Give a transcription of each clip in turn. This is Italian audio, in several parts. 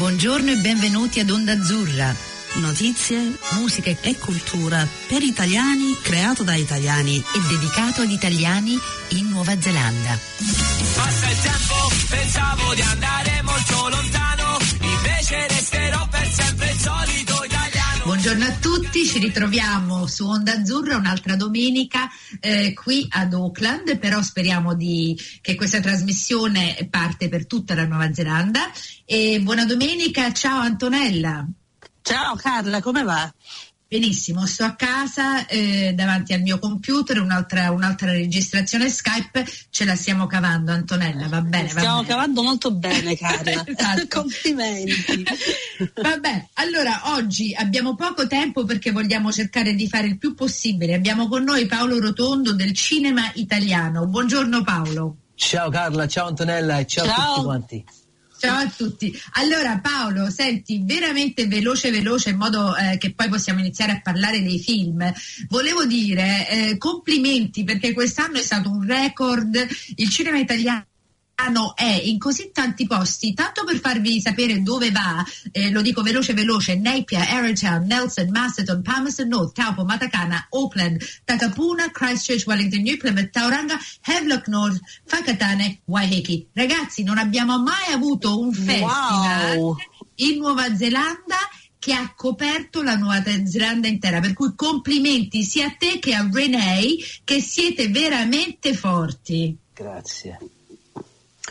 Buongiorno e benvenuti ad Onda Azzurra. Notizie, musica e cultura per italiani, creato da italiani e dedicato agli italiani in Nuova Zelanda. Passa il tempo, pensavo di andare molto lontano, invece resterò per sempre il solito. Buongiorno a tutti, ci ritroviamo su Onda Azzurra un'altra domenica eh, qui ad Auckland, però speriamo di, che questa trasmissione parte per tutta la Nuova Zelanda. E buona domenica, ciao Antonella. Ciao Carla, come va? Benissimo, sto a casa eh, davanti al mio computer, un'altra, un'altra, registrazione Skype, ce la stiamo cavando Antonella, va bene? Va stiamo bene. cavando molto bene Carla, esatto. complimenti. Vabbè, allora oggi abbiamo poco tempo perché vogliamo cercare di fare il più possibile. Abbiamo con noi Paolo Rotondo del cinema italiano. Buongiorno Paolo. Ciao Carla, ciao Antonella e ciao, ciao. a tutti quanti. Ciao a tutti. Allora Paolo, senti, veramente veloce veloce in modo eh, che poi possiamo iniziare a parlare dei film. Volevo dire eh, complimenti perché quest'anno è stato un record, il cinema italiano è in così tanti posti, tanto per farvi sapere dove va, eh, lo dico veloce veloce, Napier, Arrowtown, Nelson, Masseton, Palmerston North, Taupo, Matacana, Auckland, Takapuna, Christchurch, Wellington, New Plymouth, Tauranga, Havelock North, Fakatane, Waiheke. Ragazzi, non abbiamo mai avuto un festival wow. in Nuova Zelanda che ha coperto la Nuova Zelanda intera, per cui complimenti sia a te che a Renee che siete veramente forti. Grazie.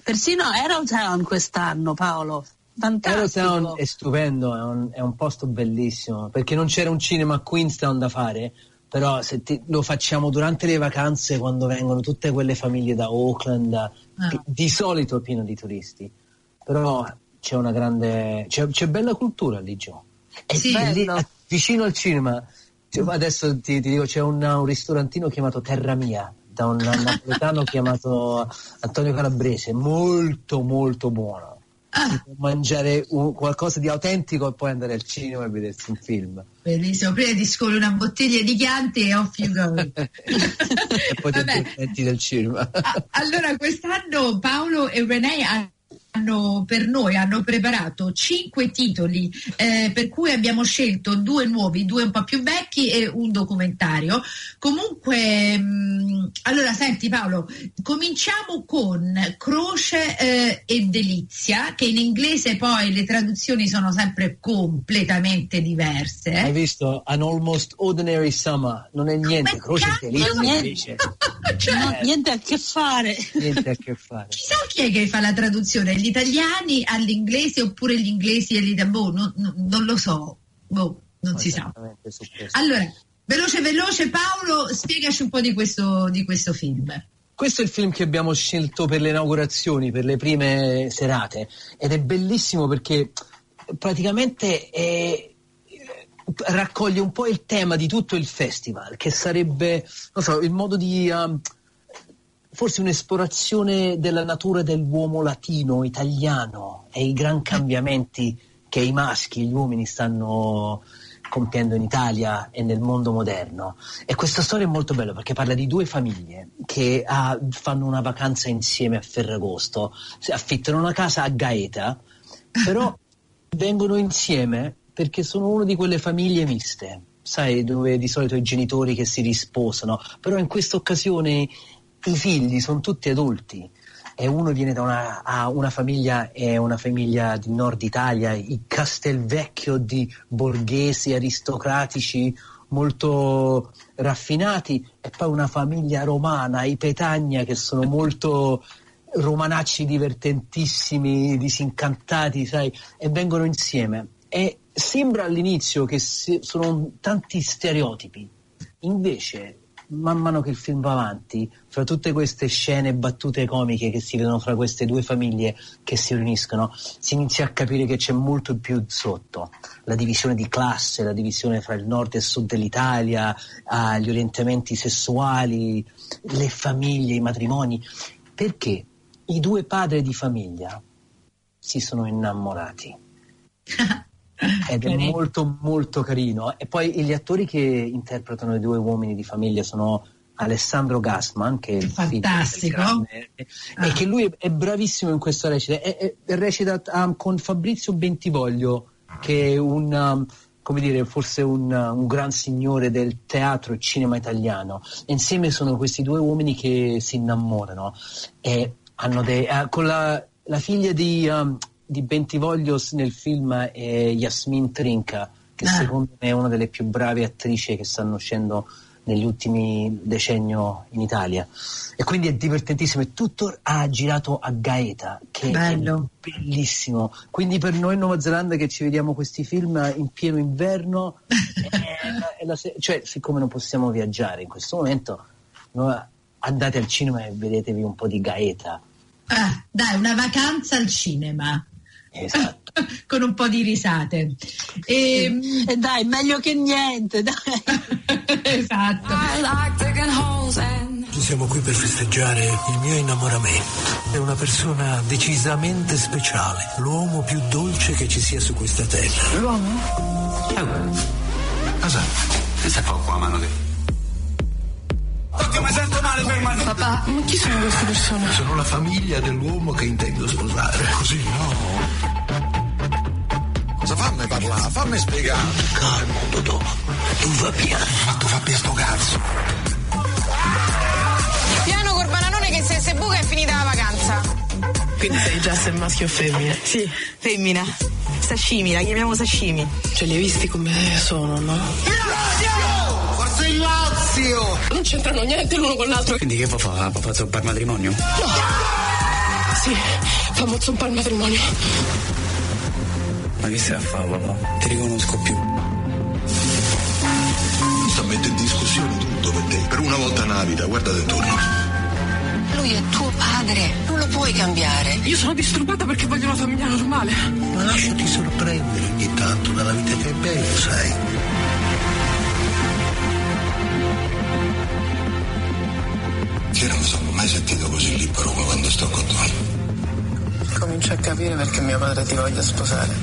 Persino Arrowtown quest'anno, Paolo. Fantastico. Arrowtown è stupendo, è un, è un, posto bellissimo, perché non c'era un cinema a Queenstown da fare, però se ti, lo facciamo durante le vacanze quando vengono tutte quelle famiglie da Auckland, ah. di solito è pieno di turisti, però c'è una grande, c'è, c'è bella cultura lì giù. E sì, lì, vicino al cinema, adesso ti, ti, dico, c'è un, un ristorantino chiamato Terra Mia, da un napoletano chiamato Antonio Calabrese, molto molto buono. Ah. mangiare un, qualcosa di autentico e poi andare al cinema e vedersi un film. Bellissimo, prima ti scoli una bottiglia di Chianti e off you go. e poi ti metti del cinema. allora, quest'anno Paolo e Renee hanno hanno, per noi hanno preparato cinque titoli eh, per cui abbiamo scelto due nuovi, due un po' più vecchi e un documentario. Comunque, mh, allora senti Paolo, cominciamo con Croce eh, e Delizia, che in inglese poi le traduzioni sono sempre completamente diverse. Eh? Hai visto? An Almost Ordinary Summer, non è niente, Ma Croce e Delizia. Niente. cioè, no, niente a che fare. Niente a che fare. Chissà chi è che fa la traduzione? Gli italiani all'inglese oppure gli inglesi all'italiano? Boh, non, non, non, lo so, boh, non si sa. Allora, veloce veloce Paolo, spiegaci un po' di questo, di questo film. Questo è il film che abbiamo scelto per le inaugurazioni, per le prime serate ed è bellissimo perché praticamente è, raccoglie un po' il tema di tutto il festival, che sarebbe, non so, il modo di... Um, forse un'esplorazione della natura dell'uomo latino, italiano e i gran cambiamenti che i maschi, gli uomini stanno compiendo in Italia e nel mondo moderno. E questa storia è molto bella perché parla di due famiglie che ah, fanno una vacanza insieme a Ferragosto, affittano una casa a Gaeta, però vengono insieme perché sono una di quelle famiglie miste, sai, dove di solito i genitori che si risposano, però in questa occasione i figli sono tutti adulti e uno viene da una, una famiglia, è una famiglia di nord Italia, il Castelvecchio di borghesi aristocratici molto raffinati e poi una famiglia romana, i Petagna che sono molto romanacci divertentissimi, disincantati, sai, e vengono insieme. E sembra all'inizio che sono tanti stereotipi, invece man mano che il film va avanti, fra tutte queste scene battute comiche che si vedono fra queste due famiglie che si riuniscono, si inizia a capire che c'è molto più sotto. La divisione di classe, la divisione fra il nord e il sud dell'Italia, uh, gli orientamenti sessuali, le famiglie, i matrimoni. Perché i due padri di famiglia si sono innamorati. ed è molto molto carino e poi gli attori che interpretano i due uomini di famiglia sono Alessandro Gassman, che è il Fantastico. grande, Ah. e che lui è, bravissimo in questa recita. È, è- recita um, con Fabrizio Bentivoglio, che è un, um, come dire, forse un, un gran signore del teatro e cinema italiano. Insieme sono questi due uomini che si innamorano. E hanno dei, eh, con la, la figlia di, um, di Bentivoglio s- nel film è Yasmin Trinca, che Ah. secondo me è una delle più brave attrici che stanno uscendo negli ultimi decenni in Italia. E quindi è divertentissimo. E tutto ha girato a Gaeta, che Bello. è bellissimo. Quindi per noi in Nuova Zelanda che ci vediamo questi film in pieno inverno, è la- è la cioè siccome non possiamo viaggiare in questo momento, andate al cinema e vedetevi un po' di Gaeta. Ah, dai, una vacanza al cinema. Esatto. Con un po' di risate. E, E dai, meglio che niente, dai. esatto. I like digging holes and Siamo qui per festeggiare il mio innamoramento. È una persona decisamente speciale, l'uomo più dolce che ci sia su questa terra. Cosa? Che stai a fare qua, mano te? Oddio, mi sento male, fermati. Papà, ma chi sono queste persone? Sono la famiglia dell'uomo che intendo sposare. Così, no? Cosa fammi parlare? Fammi spiegare. Calmo, Dodò. Tu va piano. Ma tu fa sto cazzo. Piano col bananone che se, se buca è finita la vacanza. Quindi sai già se è maschio o femmina? Sì, femmina. Sashimi, la chiamiamo sashimi. Cioè li hai visti come sono, no? Forza il Lazio! Non c'entrano niente l'uno con l'altro. Quindi che fa? Fa fa zoppare matrimonio? Sì, fammo zompare il matrimonio. Ma che stai a fare, papà? Ti riconosco più. Sta mettendo in discussione tutto per te. Per una volta nella vita, guarda intorno. Lui è tuo padre, non lo puoi cambiare. Io sono disturbata perché voglio una famiglia normale. Ma lasciati sorprendere ogni tanto dalla vita che è bella, sai. Io non mi sono mai sentito così libero come quando sto con te. Comincio a capire perché mio padre ti voglia sposare.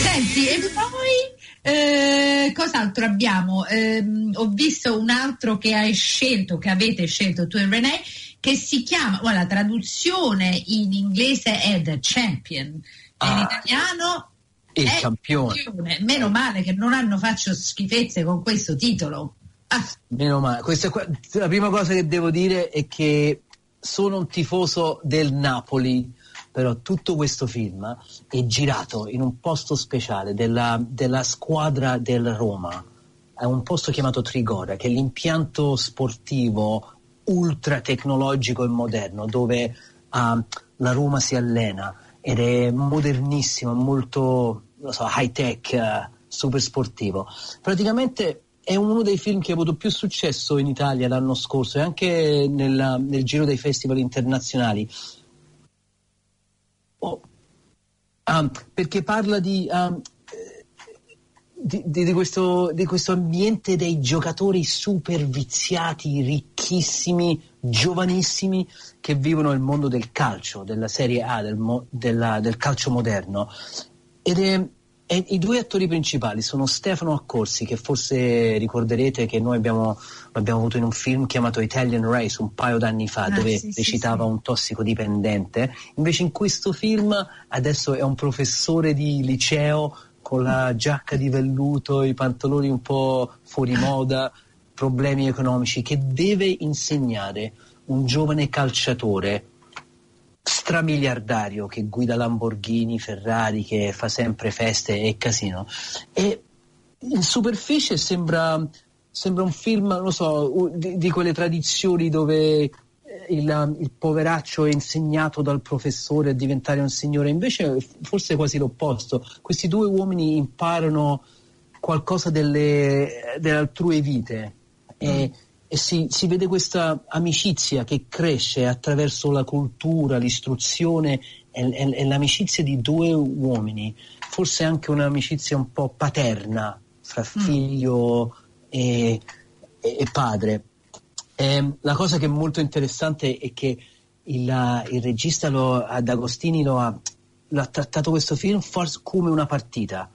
Senti, e poi eh, cos'altro abbiamo? Ehm, ho visto un altro che hai scelto, che avete scelto tu e René, che si chiama, guarda, la traduzione in inglese è The Champion, e in Ah. italiano Il è campione. campione. Meno male che non hanno faccio schifezze con questo titolo. Ah, Meno male. Questa la prima cosa che devo dire è che sono un tifoso del Napoli, però tutto questo film è girato in un posto speciale della, della squadra del Roma. È un posto chiamato Trigora, che è l'impianto sportivo ultra tecnologico e moderno dove ah, la Roma si allena ed è modernissimo, molto so, high tech, eh, super sportivo. Praticamente è uno dei film che ha avuto più successo in Italia l'anno scorso e anche nella- nel giro dei festival internazionali. Oh, ah, perché parla di, eh, di, di- di questo, di questo ambiente dei giocatori super viziati, ricchissimi, giovanissimi che vivono il mondo del calcio, della Serie A, del, mo- della- del calcio moderno. Ed è, e I due attori principali sono Stefano Accorsi, che forse ricorderete che noi abbiamo, l'abbiamo avuto in un film chiamato Italian Race un paio d'anni fa, Ah, dove sì, recitava sì. un tossicodipendente. Invece in questo film adesso è un professore di liceo con la giacca di velluto, i pantaloni un po' fuori moda, problemi economici, che deve insegnare un giovane calciatore stramiliardario che guida Lamborghini, Ferrari, che fa sempre feste e casino. E in superficie sembra, sembra un film, non so, di, di quelle tradizioni dove eh, il, il poveraccio è insegnato dal professore a diventare un signore, invece forse è quasi l'opposto. Questi due uomini imparano qualcosa delle, delle altrui vite e, e si, si vede questa amicizia che cresce attraverso la cultura, l'istruzione e, e- e l'amicizia di due uomini, forse anche un'amicizia un po' paterna fra figlio e, e- e padre. Ehm, la cosa che è molto interessante è che il, il regista lo- ad Agostini lo ha, lo ha trattato questo film forse come una partita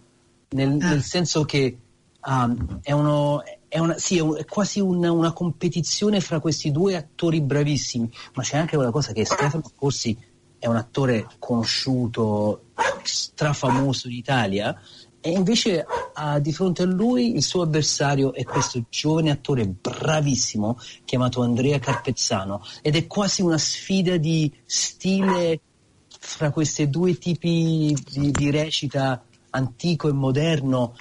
nel, Ah. nel senso che um, è, uno, è, una, sì, è, un- è quasi una, una competizione fra questi due attori bravissimi, ma c'è anche una cosa che Stefano Corsi è un attore conosciuto, strafamoso in Italia, e invece ah, di fronte a lui il suo avversario è questo giovane attore bravissimo chiamato Andrea Carpezzano ed è quasi una sfida di stile fra questi due tipi di, di recita antico e moderno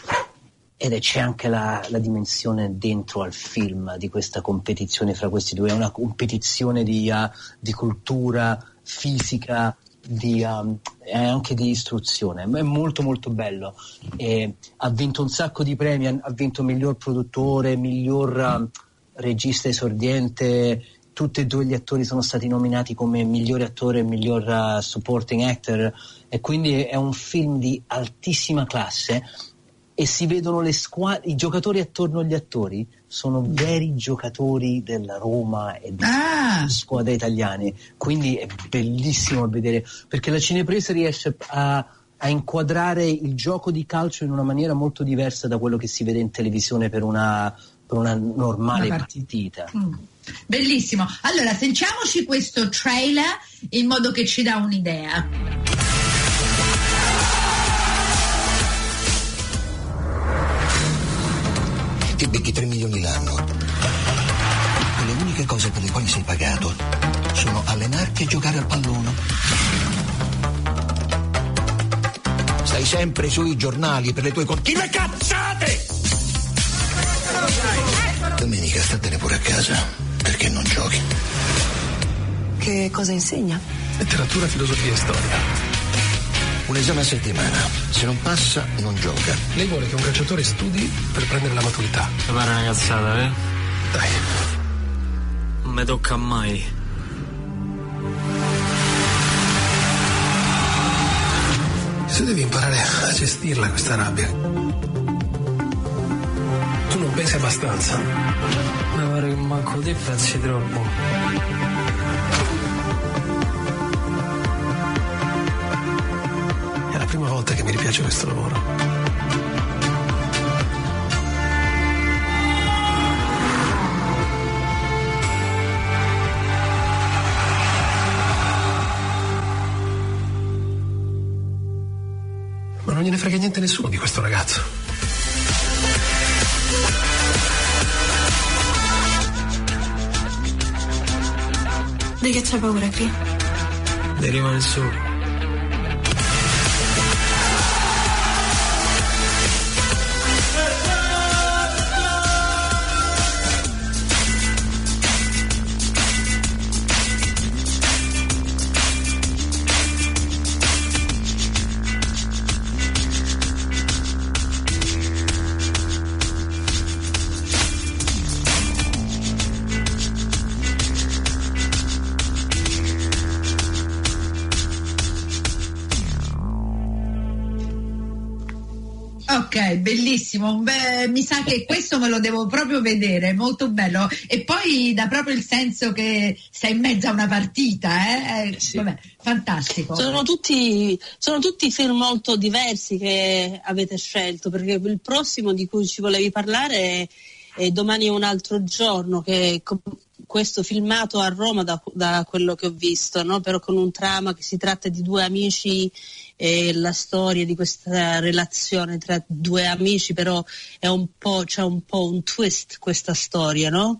ed c'è anche la, la dimensione dentro al film di questa competizione fra questi due, è una competizione di, ah, di cultura fisica, di, um, anche di istruzione, è molto molto bello. E ha vinto un sacco di premi, ha vinto miglior produttore, miglior um, regista esordiente, tutti e due gli attori sono stati nominati come migliore attore e miglior uh, supporting actor. E quindi è un film di altissima classe e si vedono le squadre, i giocatori attorno agli attori sono veri giocatori della Roma e di Ah. squadre italiane, quindi è bellissimo vedere perché la cinepresa riesce a, a inquadrare il gioco di calcio in una maniera molto diversa da quello che si vede in televisione per una, per una normale Una partita. Mm. Bellissimo. Allora, sentiamoci questo trailer in modo che ci dà un'idea. Ti becchi 3 milioni l'anno. E le uniche cose per le quali sei pagato sono allenarti e giocare al pallone. Stai sempre sui giornali per le tue continue cazzate! Domenica statene pure a casa, perché non giochi. Che cosa insegna? Letteratura, filosofia e storia. Un esame a settimana. Se non passa, non gioca. Lei vuole che un calciatore studi per prendere la maturità. Mi pare una cazzata, eh? Dai, Non mi tocca mai. se devi imparare a gestirla questa rabbia. Tu non pensi abbastanza. Mi pare che manco te pensi troppo. Prima volta che mi ripiace questo lavoro. Ma non gliene frega niente nessuno di questo ragazzo. Di che c'è paura qui? Deriva il sole. Ok, bellissimo. Beh, mi sa che questo me lo devo proprio vedere, molto bello. E poi dà proprio il senso che sei in mezzo a una partita, eh? Eh, Vabbè, fantastico. Sono tutti, sono tutti film molto diversi che avete scelto, perché il prossimo di cui ci volevi parlare è, è Domani è un altro giorno, che è questo filmato a Roma da, da quello che ho visto, no? però con un trama che si tratta di due amici e la storia di questa relazione tra due amici, però è un c'è un po' un twist questa storia, no?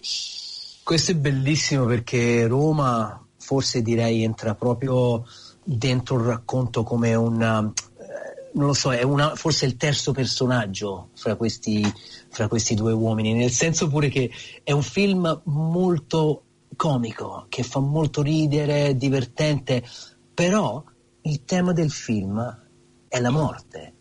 Questo è bellissimo perché Roma forse direi entra proprio dentro il racconto come una, eh, non lo so, è una, forse il terzo personaggio fra questi, fra questi due uomini, nel senso pure che è un film molto comico, che fa molto ridere, divertente, però il tema del film è la morte.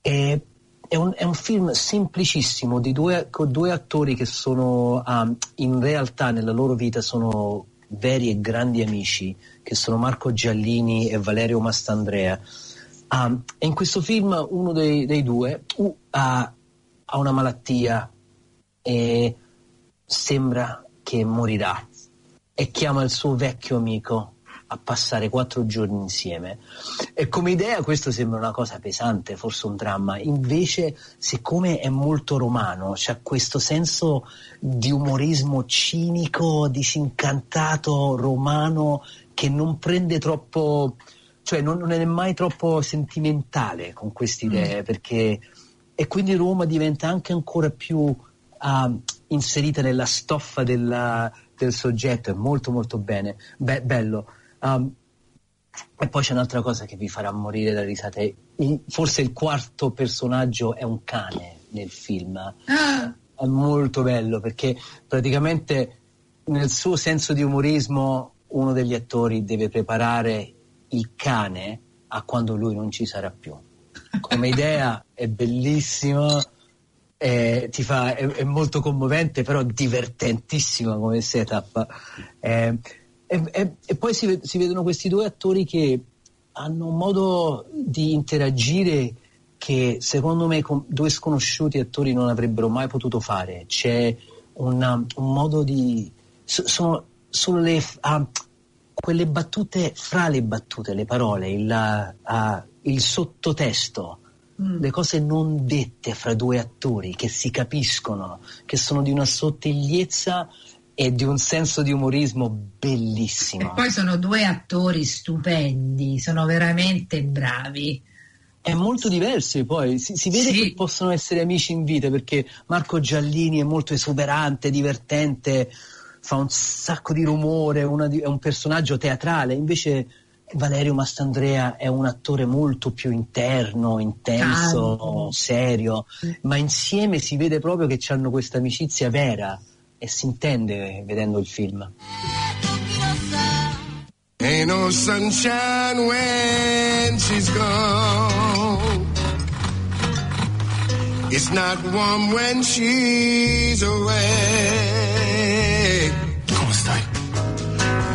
È, è un, è un film semplicissimo di due, con due attori che sono um, in realtà nella loro vita sono veri e grandi amici, che sono Marco Giallini e Valerio Mastandrea. Um, e in questo film uno dei, dei due uh, ha, ha una malattia e sembra che morirà e chiama il suo vecchio amico a passare quattro giorni insieme. E come idea questo sembra una cosa pesante, forse un dramma, invece siccome è molto romano, c'è questo senso di umorismo cinico, disincantato, romano, che non prende troppo, cioè non, non è mai troppo sentimentale con queste idee, mm. perché e quindi Roma diventa anche ancora più uh, inserita nella stoffa della, del soggetto, è molto molto bene, Be- bello. Um, e poi c'è un'altra cosa che vi farà morire da risate. Il, forse il quarto personaggio è un cane nel film. Ah. È molto bello perché praticamente nel suo senso di umorismo uno degli attori deve preparare il cane a quando lui non ci sarà più. Come idea è bellissima, è, fa, è, è, molto commovente, però divertentissima come setup. Eh, e, e, e poi si, si, vedono questi due attori che hanno un modo di interagire che secondo me due sconosciuti attori non avrebbero mai potuto fare. C'è una, un modo di... sono, sono le, uh, quelle battute fra le battute, le parole, il, uh, il sottotesto, mm. le cose non dette fra due attori che si capiscono, che sono di una sottigliezza e di un senso di umorismo bellissimo. E poi sono due attori stupendi, sono veramente bravi. È molto diversi poi, si, si vede sì. che possono essere amici in vita perché Marco Giallini è molto esuberante, divertente, fa un sacco di rumore, di, è un personaggio teatrale, invece Valerio Mastandrea è un attore molto più interno, intenso, Calmo. serio, ma insieme si vede proprio che hanno questa amicizia vera e si intende vedendo il film. Ain't no sunshine when she's gone. It's not warm when she's away. Come stai?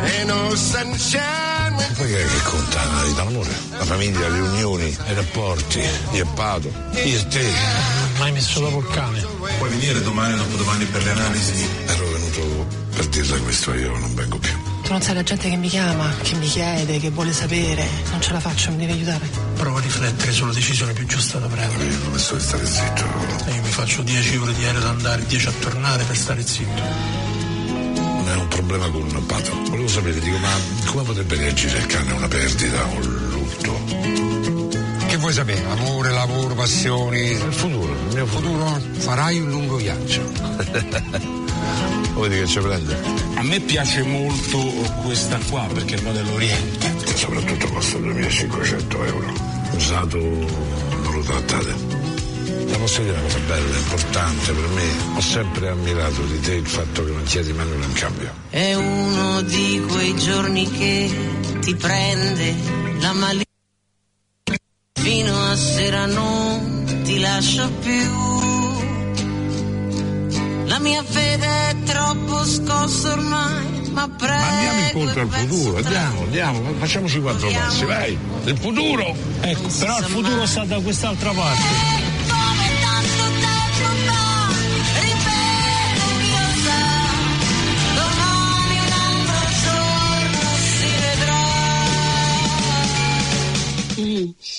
Ain't no sunshine when E poi che, che conta la vita, l'amore? La famiglia, le unioni, i rapporti, io e Pato, io e te. Mai messo la vulcane. Puoi venire domani o dopodomani per le analisi? Venuto per dirle questo, io non vengo più. Tu non sai la gente che mi chiama, che mi chiede, che vuole sapere. Non ce la faccio, mi devi aiutare. Prova a riflettere sulla decisione più giusta da prendere. Io ho messo di stare zitto. E io mi faccio 10 ore di aereo da andare, 10 a tornare per stare zitto. Non è un problema con Pato. Volevo sapere, dico, ma come potrebbe reagire il cane a una perdita o un lutto? Che vuoi sapere? Amore, lavoro, passioni. Il futuro, il mio futuro. Farai un lungo viaggio. Vedi che ci prende? A me piace molto questa qua perché va dell'Oriente. Soprattutto costa 2500 euro. Usato non lo trattate. La posso dire una cosa bella, importante per me. Ho sempre ammirato di te il fatto che non chiedi mai nulla in cambio. È uno di quei giorni che ti prende la maligna. Fino a sera non ti lascio più. La mia fede è troppo scossa ormai, ma prego. Ma andiamo incontro al futuro, andiamo, andiamo, facciamoci quattro passi, vai. Il futuro! Ecco, però il futuro sta da quest'altra parte.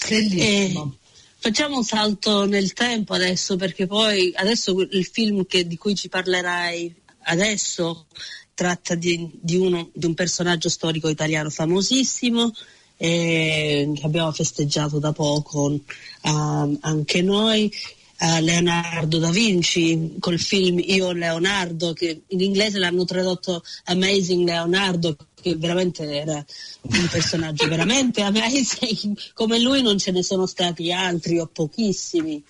Bellissimo. Eh, Facciamo un salto nel tempo adesso perché poi adesso il film che, di cui ci parlerai adesso tratta di, di, uno, di un personaggio storico italiano famosissimo eh, che abbiamo festeggiato da poco uh, anche noi, uh, Leonardo da Vinci col film Io Leonardo che in inglese l'hanno tradotto Amazing Leonardo che veramente era un personaggio veramente amazing, come lui non ce ne sono stati altri o pochissimi.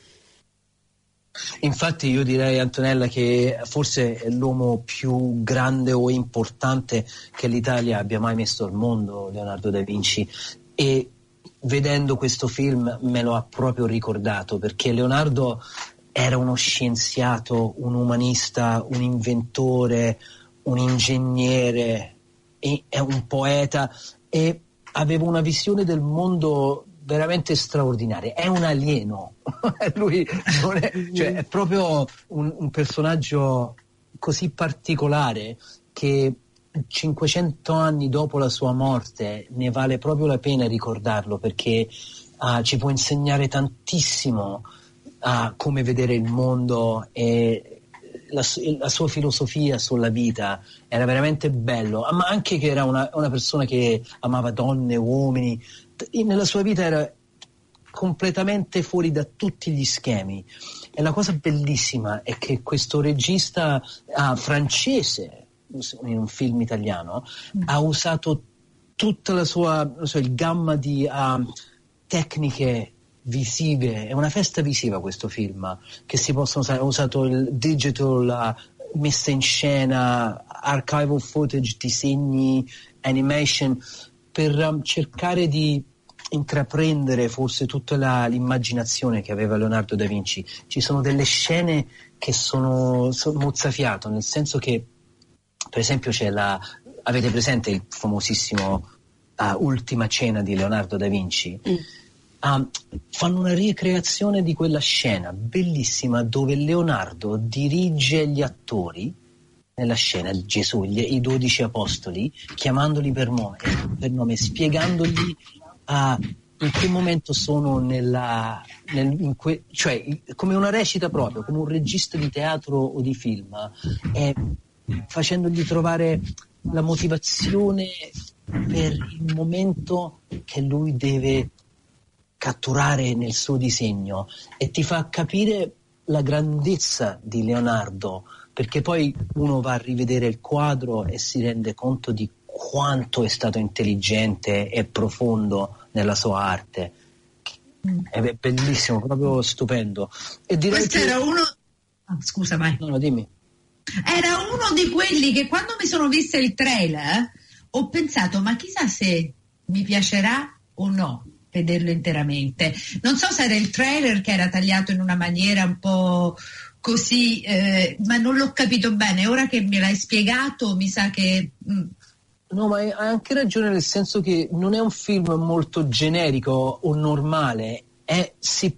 Infatti io direi Antonella che forse è l'uomo più grande o importante che l'Italia abbia mai messo al mondo, Leonardo da Vinci, e vedendo questo film me lo ha proprio ricordato perché Leonardo era uno scienziato, un umanista, un inventore, un ingegnere, è un poeta e aveva una visione del mondo veramente straordinaria. È un alieno, lui è, cioè, è, proprio un, un, personaggio così particolare che 500 anni dopo la sua morte ne vale proprio la pena ricordarlo perché ah, ci può insegnare tantissimo a come vedere il mondo e la, la sua filosofia sulla vita era veramente bello, ma anche che era una, una persona che amava donne, uomini, nella sua vita era completamente fuori da tutti gli schemi. E la cosa bellissima è che questo regista ah, francese, in un film italiano, ha usato tutta la sua, non so, il gamma di ah, tecniche visive, è una festa visiva questo film, che si possono usare, ha usato il digital, la messa in scena, archival footage, disegni, animation, per um, cercare di intraprendere forse tutta la- l'immaginazione che aveva Leonardo da Vinci. Ci sono delle scene che sono, sono mozzafiato, nel senso che per esempio c'è la avete presente il famosissimo ah, Ultima cena di Leonardo da Vinci? Ah, fanno una ricreazione di quella scena bellissima dove Leonardo dirige gli attori nella scena Gesù, gli- i dodici apostoli, chiamandoli per nome, per nome spiegandogli ah, in che momento sono nella, nel- in que- cioè come una recita proprio, come un regista di teatro o di film, e facendogli trovare la motivazione per il momento che lui deve catturare nel suo disegno e ti fa capire la grandezza di Leonardo perché poi uno va a rivedere il quadro e si rende conto di quanto è stato intelligente e profondo nella sua arte. È be- bellissimo, proprio stupendo. E direi Questo che- era uno... Ah, scusa, vai. No, no, dimmi. Era uno di quelli che quando mi sono vista il trailer ho pensato, ma chissà se mi piacerà o no vederlo interamente. Non so se era il trailer che era tagliato in una maniera un po' così, eh, ma non l'ho capito bene. Ora che me l'hai spiegato mi sa che... mm, No, ma hai anche ragione nel senso che non è un film molto generico o normale, è- si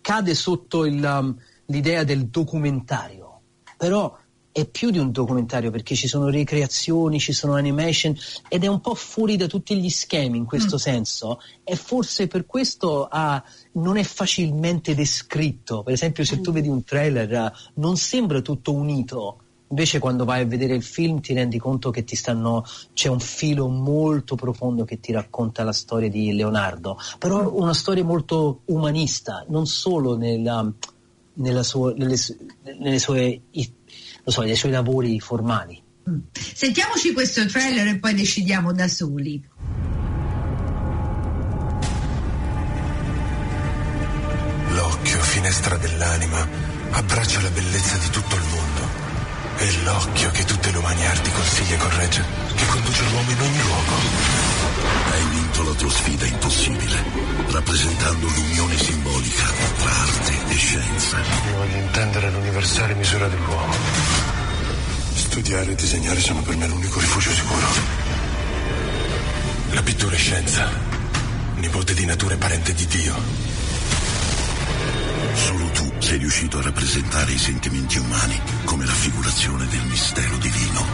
cade sotto il, um, l'idea del documentario, però è più di un documentario perché ci sono ricreazioni, ci sono animation ed è un po' fuori da tutti gli schemi in questo senso. E forse per questo ah, non è facilmente descritto. Per esempio se tu vedi un trailer non sembra tutto unito. Invece quando vai a vedere il film ti rendi conto che ti stanno, c'è un filo molto profondo che ti racconta la storia di Leonardo, però una storia molto umanista, non solo nella, nella sua- nelle, nelle sue, so, nei suoi lavori formali. Sentiamoci questo trailer e poi decidiamo da soli. L'occhio, finestra dell'anima, abbraccia la bellezza di tutto il mondo. È l'occhio che tutte le umane arti consiglia e corregge, che conduce l'uomo in ogni luogo. Hai vinto la tua sfida impossibile, rappresentando l'unione simbolica tra arte e scienza. Io voglio intendere l'universale misura dell'uomo. Studiare e disegnare sono per me l'unico rifugio sicuro. La pittura è scienza, nipote di natura e parente di Dio. Solo tu sei riuscito a rappresentare i sentimenti umani come raffigurazione del mistero divino.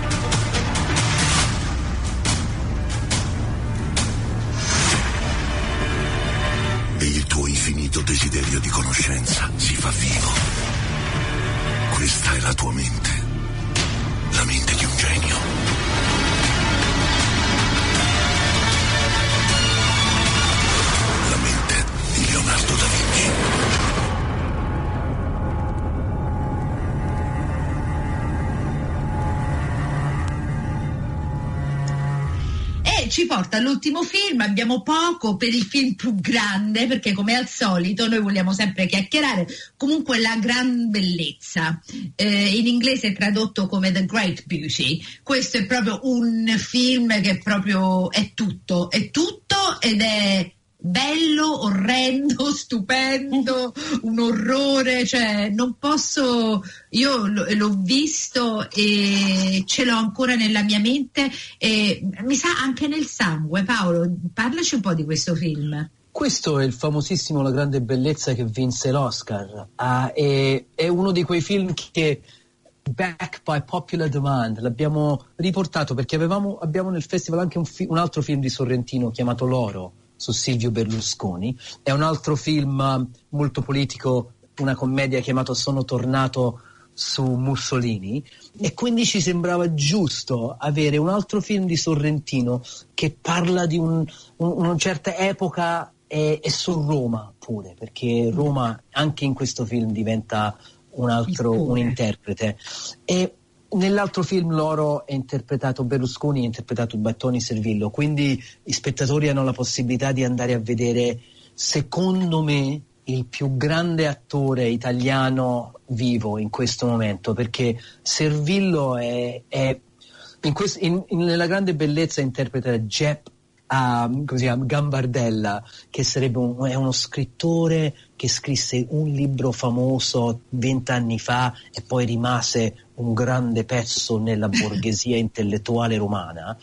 E il tuo infinito desiderio di conoscenza si fa vivo. Questa è la tua mente, la mente di un genio. Ci porta all'ultimo film, abbiamo poco per il film più grande, perché come al solito noi vogliamo sempre chiacchierare, comunque la gran bellezza. Eh, in inglese è tradotto come The Great Beauty. Questo è proprio un film che proprio è tutto, è tutto ed è bello, orrendo, stupendo, un orrore, cioè non posso, io l- l'ho visto e ce l'ho ancora nella mia mente e mi sa anche nel sangue. Paolo, parlaci un po' di questo film. Questo è il famosissimo La grande bellezza che vinse l'Oscar. Ah, è, è uno di quei film che back by popular demand, l'abbiamo riportato perché avevamo, abbiamo nel festival anche un, fi- un altro film di Sorrentino chiamato L'Oro su Silvio Berlusconi, è un altro film uh, molto politico, una commedia chiamata Sono tornato su Mussolini. E quindi ci sembrava giusto avere un altro film di Sorrentino che parla di un, un, una certa epoca e, e su Roma pure, perché Roma anche in questo film diventa un altro un interprete. E nell'altro film loro è interpretato Berlusconi, è interpretato Battoni Servillo, quindi gli spettatori hanno la possibilità di andare a vedere, secondo me, il più grande attore italiano vivo in questo momento, perché Servillo è, è in questo, in, in, nella grande bellezza interpreta Jep a così, Gambardella, che sarebbe un, è uno scrittore che scrisse un libro famoso vent'anni fa e poi rimase un grande pezzo nella borghesia intellettuale romana.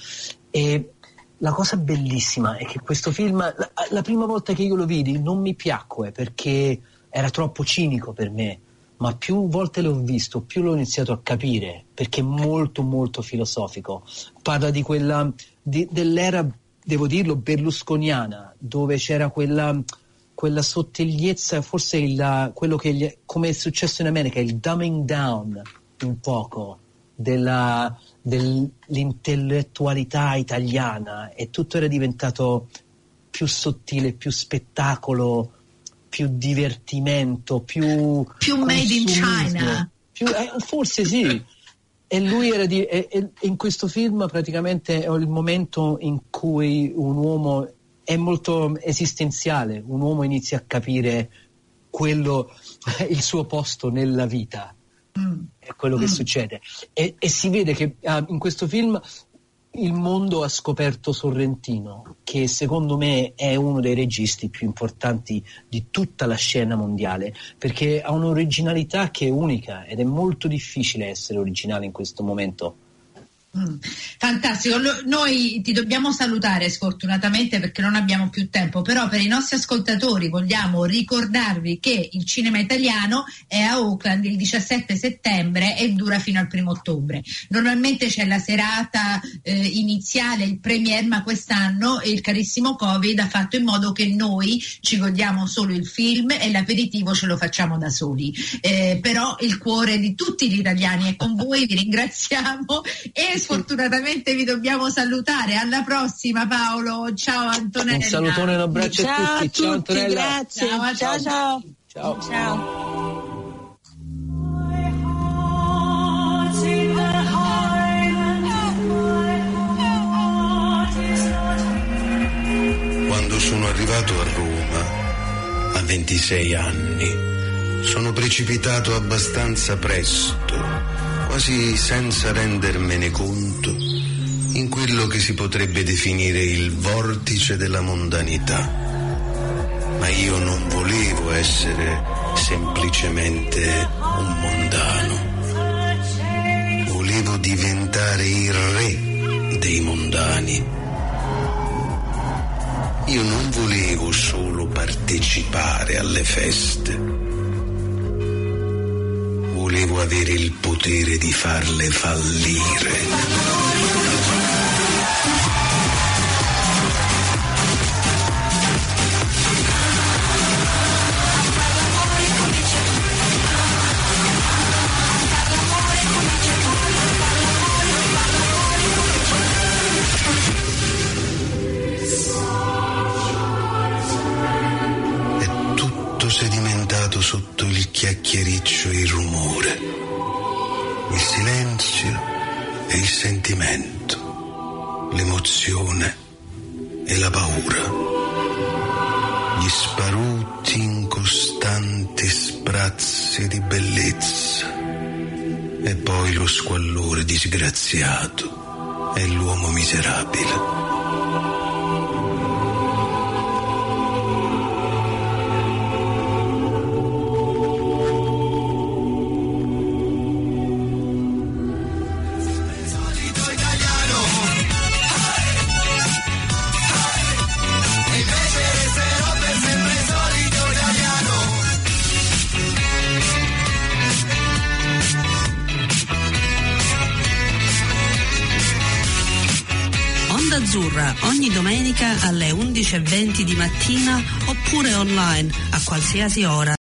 E la cosa bellissima è che questo film, la, la prima volta che io lo vidi, non mi piacque perché era troppo cinico per me ma più volte l'ho visto, più l'ho iniziato a capire, perché è molto molto filosofico. Parla di quella, di, dell'era devo dirlo, berlusconiana, dove c'era quella, quella sottigliezza, forse il, quello che gli, come è successo in America, il dumbing down un poco della, dell'intellettualità italiana e tutto era diventato più sottile, più spettacolo, più divertimento, più... Più made in China. Più, eh, forse sì. E lui era di, e, e in questo film praticamente è il momento in cui un uomo è molto esistenziale, un uomo inizia a capire quello, il suo posto nella vita, mm. è quello che mm. succede. E, e, si vede che uh, in questo film il mondo ha scoperto Sorrentino, che secondo me è uno dei registi più importanti di tutta la scena mondiale, perché ha un'originalità che è unica ed è molto difficile essere originale in questo momento. Mm, fantastico, noi ti dobbiamo salutare sfortunatamente perché non abbiamo più tempo, però per i nostri ascoltatori vogliamo ricordarvi che il cinema italiano è a Oakland il 17 settembre e dura fino al primo ottobre. Normalmente c'è la serata eh, iniziale, il premier, ma quest'anno il carissimo Covid ha fatto in modo che noi ci godiamo solo il film e l'aperitivo ce lo facciamo da soli. Eh, però il cuore di tutti gli italiani è con voi, vi ringraziamo e sfortunatamente vi dobbiamo salutare. Alla prossima Paolo, ciao Antonella. Un salutone e un abbraccio ciao a tutti. Ciao a tutti, Antonella. Grazie. Ciao ciao. ciao. ciao. ciao. Quando sono arrivato a Roma, a 26 anni, sono precipitato abbastanza presto, quasi senza rendermene conto, in quello che si potrebbe definire il vortice della mondanità. Ma io non volevo essere semplicemente un mondano. Volevo diventare il re dei mondani. Io non volevo solo partecipare alle feste, volevo avere il potere di farle fallire. Silenzio e il sentimento, l'emozione e la paura, gli sparuti incostanti sprazzi di bellezza e poi lo squallore disgraziato e l'uomo miserabile. Domenica alle 11.20 di mattina oppure online a qualsiasi ora.